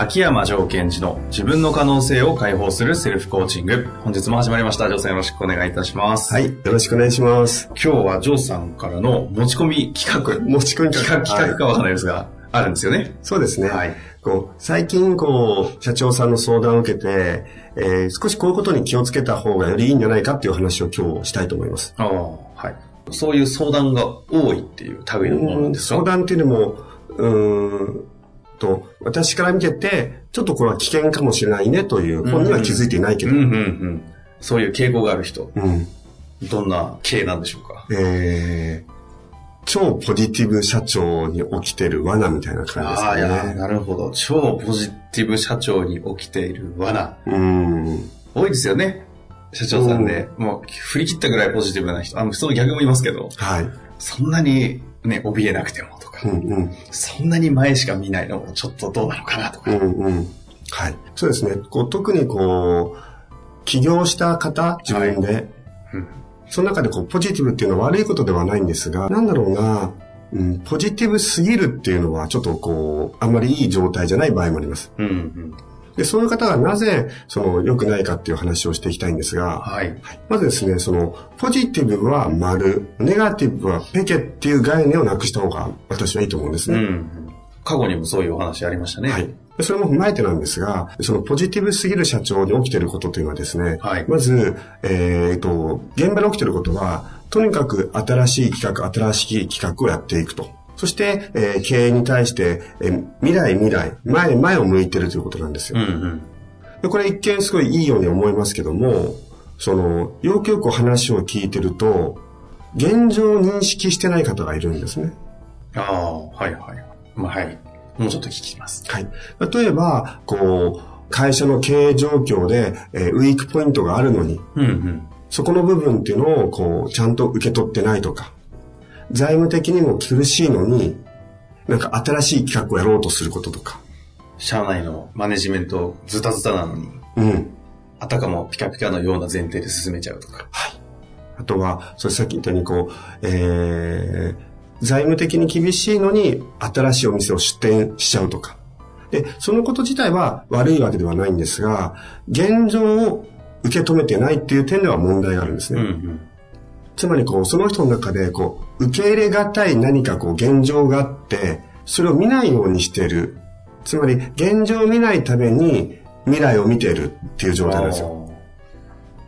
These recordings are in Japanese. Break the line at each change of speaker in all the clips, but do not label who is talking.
秋山城賢治の自分の可能性を解放するセルフコーチング。本日も始まりました。ジョーさんよろしくお願いいたします。
はい。よろしくお願いします。
今日はジョーさんからの持ち込み企画。
持ち込み
企画、企画かわかんないですが、あるんですよね。
そうですね。
はい
こう最近、こう、社長さんの相談を受けて、えー少しこういうことに気をつけた方がよりいいんじゃないかっていう話を今日したいと思います。
ああ、はい。そういう相談が多いっていう類のものなんですか？
相談っていうのも、うーんと、私から見てて、ちょっとこれは危険かもしれないねという、本人は気づいていないけど、
うんうんうん。そういう傾向がある人、
うん
どんな系なんでしょうか？
えー超ポジティブ社長に起きてる罠みたいな感じですかね。
なるほど。超ポジティブ社長に起きている罠。
うん。
多いですよね。社長さんで、もう振り切ったぐらいポジティブな人、あの、その逆もいますけど、
はい。
そんなにね、怯えなくてもとか、
うんうん。
そんなに前しか見ないのもちょっとどうなのかなとか。
うんうん。はい。そうですね。こう特にこう、起業した方、自分で、
うん
その中でこう、ポジティブっていうのは悪いことではないんですが、なんだろうな、うん、ポジティブすぎるっていうのは、ちょっとこう、あんまりいい状態じゃない場合もあります。
うんうん。
で、そういう方がなぜ、その、良くないかっていう話をしていきたいんですが、
はい。
まずですね、その、ポジティブは丸、ネガティブはペケっていう概念をなくした方が、私はいいと思うんですね。
うん。過去にもそういうお話ありましたね。
はい。でそれも踏まえてなんですが、そのポジティブすぎる社長に起きていることというのはですね、
はい
まず、えっ、と、現場で起きていることは、とにかく新しい企画、新しい企画をやっていくと。そして、えー経営に対して、えー未来未来、前前を向いているということなんですよ。
うんうん。
でこれ一見すごいいいように思いますけども、その、よくよく話を聞いてると、現状を認識してない方がいるんですね。
ああ、はいはい。まあはい。もうちょっと聞きます。
はい。例えば、こう、会社の経営状況で、えーウィークポイントがあるのに、
うんうん。
そこの部分っていうのを、こう、ちゃんと受け取ってないとか、財務的にも苦しいのに、なんか新しい企画をやろうとすることとか、
社内のマネジメントズタズタなのに、
うん。
あたかもピカピカのような前提で進めちゃうとか。
あとは、それさっき言ったように、こう、えー、財務的に厳しいのに、新しいお店を出店しちゃうとか。で、そのこと自体は悪いわけではないんですが、現状を受け止めてないっていう点では問題があるんですね。
うんうん。
つまりこう、その人の中でこう、受け入れがたい何かこう、現状があって、それを見ないようにしている。つまり、現状を見ないために未来を見ているっていう状態なんですよ。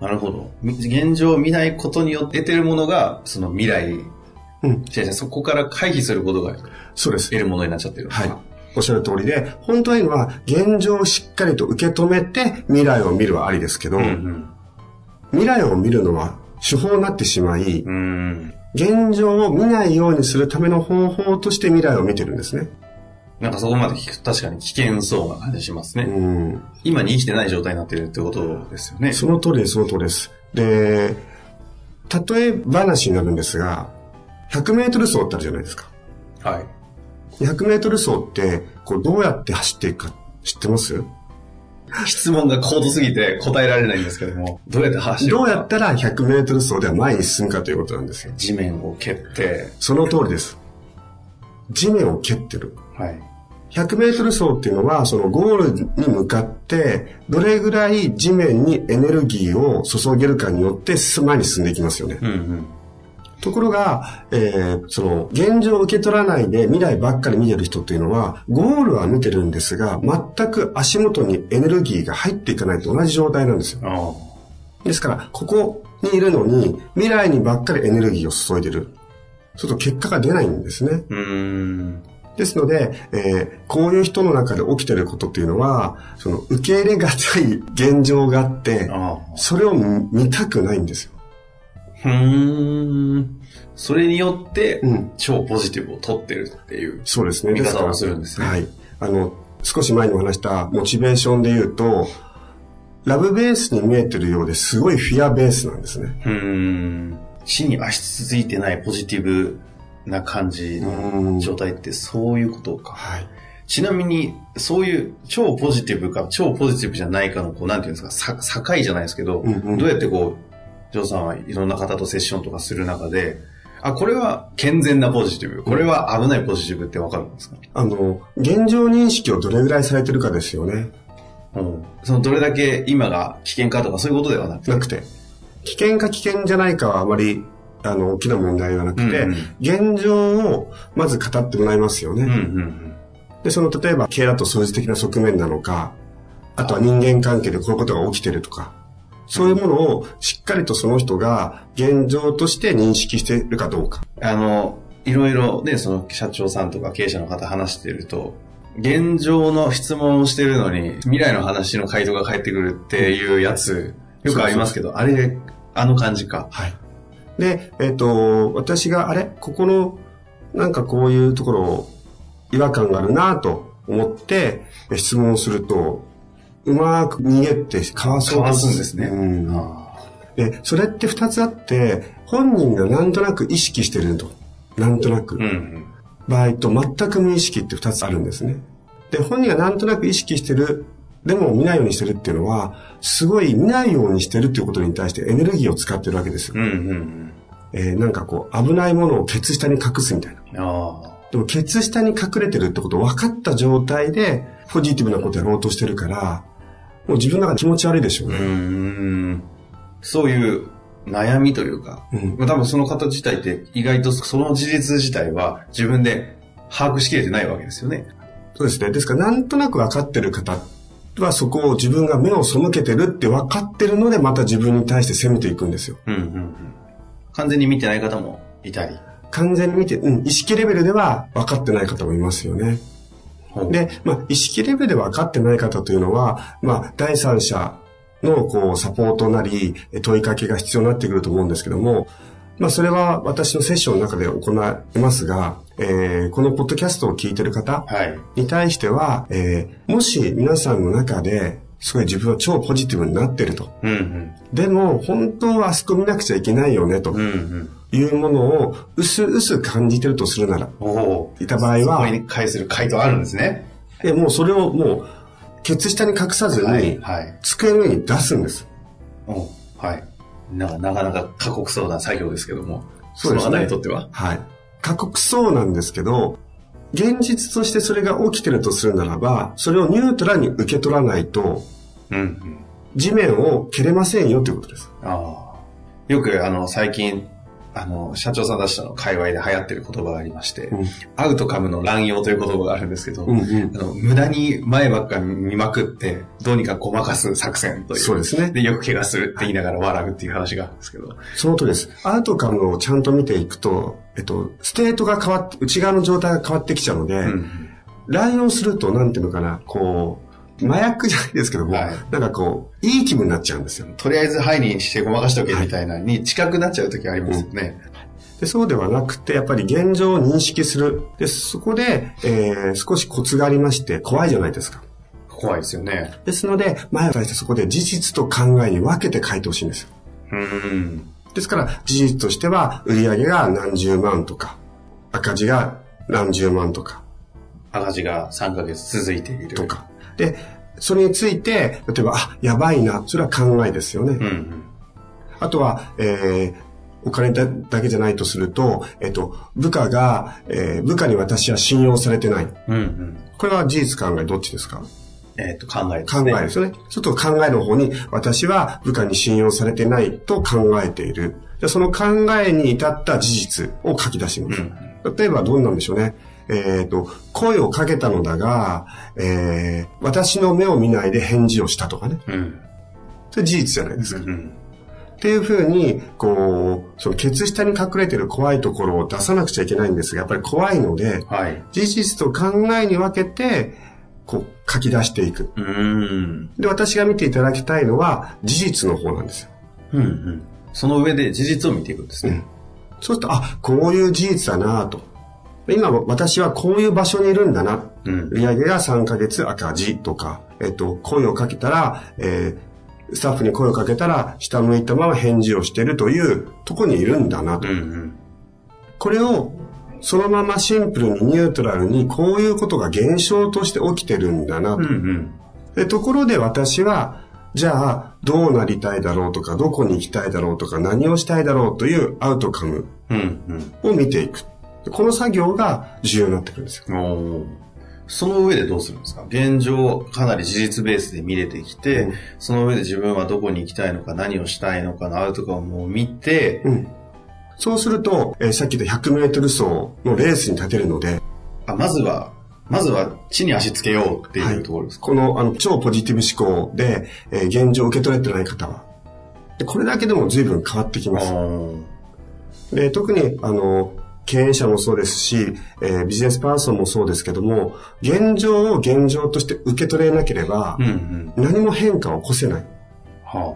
なるほど。み現状を見ないことによって得てるものが、その未来、
うん。
じゃそこから回避することが
そうです
得。るものになっちゃってる
はい。おっしゃる通りで、本当はいうのは、現状をしっかりと受け止めて未来を見るはありですけど、
うん
未来を見るのは手法になってしまい。現状を見ないようにするための方法として未来を見てるんですね。
なんかそこまで聞くと確かに危険そうな感じしますね。
うん。
今に生きてない状態になってるってことですよね。
その通りです、その通りです。で、例え話になるんですが、100メートル走ってあるじゃないですか。
はい。
100メートル走って、こう、どうやって走っていくか知ってます？
質問が高度すぎて答えられないんですけども、どうやって走る
どう
か
やったら100メートル走では前に進むかということなんですよ。
地面を蹴って、
その通りです。地面を蹴ってる。
はい。
100メートル走っていうのは、そのゴールに向かって、どれぐらい地面にエネルギーを注げるかによって前に進んでいきますよね。
うんうん。
ところが、えーその、現状を受け取らないで未来ばっかり見てる人っていうのは、ゴールは見てるんですが、全く足元にエネルギーが入っていかないと同じ状態なんですよ。
あ
ですから、ここにいるのに、未来にばっかりエネルギーを注いでる。そうすると結果が出ないんですね。
うーん。
ですので、えーこういう人の中で起きてることっていうのは、その受け入れがたい現状があって、
あ
それを見たくないんですよ。
あ。ふーん。それによって、
うん
超ポジティブを取ってるっていう。
そうですね。
見方をするんですね
はい。あの、少し前にお話したモチベーションで言うと、ラブベースに見えてるようですごいフィアベースなんですね。
うーん。死に足ついてないポジティブな感じの状態ってそういうことか。
はい。
ちなみに、そういう超ポジティブか超ポジティブじゃないかの、こう、なんていうんですか、さ境じゃないですけど、
うんうん
どうやってこう、ジョーさんはいろんな方とセッションとかする中で、あ、これは健全なポジティブ、これは危ないポジティブってわかるんですか、
あの、現状認識をどれぐらいされてるかですよね。
うん、そのどれだけ今が危険かとかそういうことではなくて？
なくて。危険か危険じゃないかはあまり、あの、大きな問題はなくて、
うんうん
現状をまず語ってもらいますよね。
うんうん
で、その、例えば、経営だと数字的な側面なのか、あとは人間関係でこういうことが起きてるとか、そういうものをしっかりとその人が現状として認識しているかどうか。
うん。あの、いろいろね、その社長さんとか経営者の方話してると、現状の質問をしてるのに、未来の話の回答が返ってくるっていうやつ、よくありますけど、あれ、あの感じか。
はい。で、えっ、と、私が、あれ？ここの、なんかこういうところ、違和感があるなと思って、え質問をすると、うまく逃げてかわそう
かわすんですね。
うん
あ
で、それって二つあって、本人がなんとなく意識してると。なんとなく。
ーうんうん。
場合と全く無意識って二つあるんですね。で、本人がなんとなく意識してる、でも見ないようにしてるっていうのは、すごい見ないようにしてるっていうことに対してエネルギーを使ってるわけですよ。
うんうん
えーなんかこう、危ないものをケツ下に隠すみたいな。でも、ケツ下に隠れてるってことを分かった状態で、ポジティブなことやろうとしてるから、もう自分の中で気持ち悪いでしょ
う
ね。
ん。そういう悩みというか、
うん
まあ多分その方自体って意外とその事実自体は自分で把握しきれてないわけですよね。
そうですね。ですから、なんとなく分かってる方は、そこを自分が目を背けてるって分かってるので、また自分に対して攻めていくんですよ。
うんうんうん。完全に見てない方もいたり。
完全に見て、うん、意識レベルでは分かってない方もいますよね。で、まあ、意識レベルで分かってない方というのは、まあ、第三者の、こう、サポートなり、え問いかけが必要になってくると思うんですけども、まあ、それは私のセッションの中で行いますが、えーこのポッドキャストを聞いてる方
はい。
に対しては、えーもし皆さんの中で、すごい自分は超ポジティブになってると。
うんうん。
でも、本当はあそこ見なくちゃいけないよね、と
うんうん。
いうものを、うすうす感じてるとするなら。いた場合
そこ
は、
に返する回答あるんですね。
でもうそれをもう、ケツ下に隠さずに、
はい。はい。
机の上に出すんです。
おはい。なんかなかなか過酷そうな作業ですけども、
そうですね
の方にとっては。
はい。過酷そうなんですけど、現実としてそれが起きてるとするならば、それをニュートラルに受け取らないと、
うんうん。
地面を蹴れませんよということです。
ああ。よく、あの、最近、あの、社長さんたちとの界隈で流行ってる言葉がありまして、
うん
アウトカムの乱用という言葉があるんですけど、
うんうん
あの無駄に前ばっか見まくって、どうにかごまかす作戦という。
そうですね
で、よく怪我するって言いながら笑うっていう話があるんですけど。
その通りです。アウトカムをちゃんと見ていくと、えっと、ステートが変わって、内側の状態が変わってきちゃうので、
うん。
乱用すると、なんていうのかな、こう、麻薬じゃないですけども、
はい
なんかこう、いい気分になっちゃうんですよ。
とりあえずハイにしてごまかしとけみたいなに近くなっちゃう時ありますよね。
でそうではなくて、やっぱり現状を認識する。で、そこで、えー、少しコツがありまして、怖いじゃないですか。
怖いですよね。
ですので、前を対してそこで事実と考えに分けて書いてほしいんですよ。
うん。
ですから、事実としては、売上が何十万とか、赤字が何十万とか、
赤字が3ヶ月続いている。
と。か。で、それについて、例えば、あ、やばいな、それは考えですよね。
うんうん。
あとは、えーお金だだけじゃないとすると、えっと、部下が、えー部下に私は信用されてない。
うんうん。
これは事実考えどっちですか？
えっ、と、考えです
考
ね。
えですよね。ちょっと考えの方に、私は部下に信用されてないと考えている。じゃあその考えに至った事実を書き出します。例えばどうなんでしょうね。えっ、と、声をかけたのだが、えー私の目を見ないで返事をしたとかね。
うん。
それ事実じゃないですか。
うん。
っていうふうに、こう、そのケツ下に隠れてる怖いところを出さなくちゃいけないんですが、やっぱり怖いので、
はい。
事実と考えに分けて、こう、書き出していく。
うーん。
で、私が見ていただきたいのは、事実の方なんですよ。
うんうん。その上で事実を見ていくんですね。
そうすると、あ、こういう事実だなと。今、私はこういう場所にいるんだな。
うん
売上が3ヶ月赤字とか、えっと、声をかけたら、えースタッフに声をかけたら、下向いたまま返事をしてるというとこにいるんだなと。
うんうん。
これを、そのままシンプルにニュートラルに、こういうことが現象として起きてるんだなと。
うんうん。
でところで私は、じゃあ、どうなりたいだろうとか、どこに行きたいだろうとか、何をしたいだろうというアウトカム
うんうん。
を見ていく。この作業が重要になってくるんですよ。
その上でどうするんですか？現状かなり事実ベースで見れてきて、
うん
その上で自分はどこに行きたいのか何をしたいのかのアウトカムを見て、
うん。そうすると、えーさっき言った100メートル走のレースに立てるので、
あまずは、まずは地に足つけようっていうところですか、
このあの超ポジティブ思考で、えー現状を受け取れてない方は。でこれだけでも随分変わってきます。で特にあの経営者もそうですし、えービジネスパーソンもそうですけども、現状を現状として受け取れなければ、
うんうん。
何も変化を起こせない。
は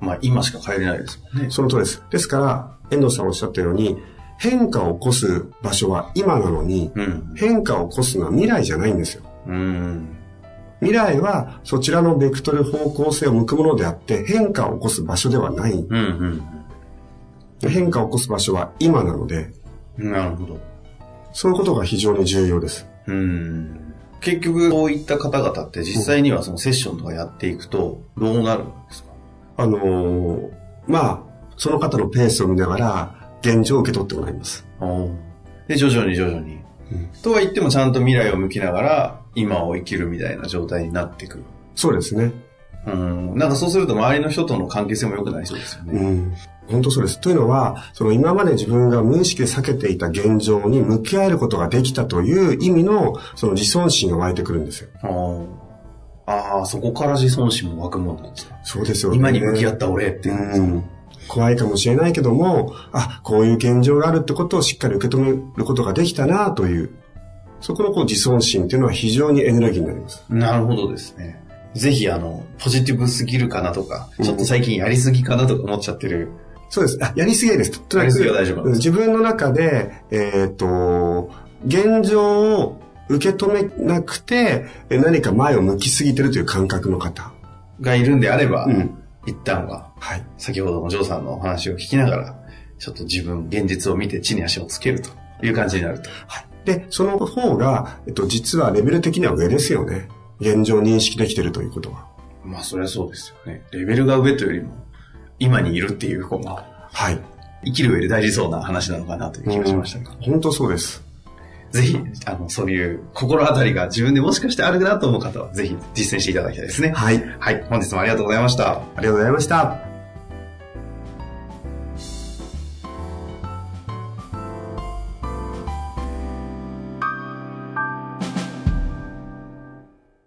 あ。まあ今しか変えれないですもんね。
その通りです。ですから、遠藤さんおっしゃったように、変化を起こす場所は今なのに、
うん。
変化を起こすのは未来じゃないんですよ。
うん。
未来はそちらのベクトル方向性を向くものであって、変化を起こす場所ではない。
うん
変化を起こす場所は今なので、
うん。なるほど。
そのことが非常に重要です。
うん。結局、そういった方々って実際にはそのセッションとかやっていくと、どうなるんですか？
あのーまあ、その方のペースを見ながら、現状を受け取ってもらいます。
で、徐々に徐々に。
うん
とは言ってもちゃんと未来を向きながら、今を生きるみたいな状態になってくる。
そうですね。
うん。なんかそうすると周りの人との関係性も良くなりそうですよね。
うん。本当そうです。というのは、その今まで自分が無意識で避けていた現状に向き合えることができたという意味の、その自尊心が湧いてくるんですよ。
あーあー、そこから自尊心も湧くもんなんですか？
そうですよね。
今に向き合った俺っていうう。
ん。怖いかもしれないけども、あ、こういう現状があるってことをしっかり受け止めることができたなという、そこのこう自尊心っていうのは非常にエネルギーになります。
なるほどですね。ぜひ、あの、ポジティブすぎるかなとか、ちょっと最近やりすぎかなとか思っちゃってる。
そうです。あ、やりすぎです。と
やりすぎは大丈夫なんです
自分の中で、えっ、と、現状を受け止めなくて、え何か前を向きすぎてるという感覚の方。
がいるんであれば、
うん
一旦は、
はい。
先ほどのジョーさんのお話を聞きながら、ちょっと自分、現実を見て地に足をつけるという感じになると。
で、その方が、えっと、実はレベル的には上ですよね。現状認識できてるということは。
まあ、そりゃそうですよね。レベルが上というよりも、今にいるっていう方が、
はい。
生きる上で大事そうな話なのかなという気がしましたが、
本当そうです。
ぜひ、あの、そういう心当たりが自分でもしかしてあるなと思う方は、ぜひ実践していただきたいですね。
はい。
はい。本日もありがとうございました。
ありがとうございました。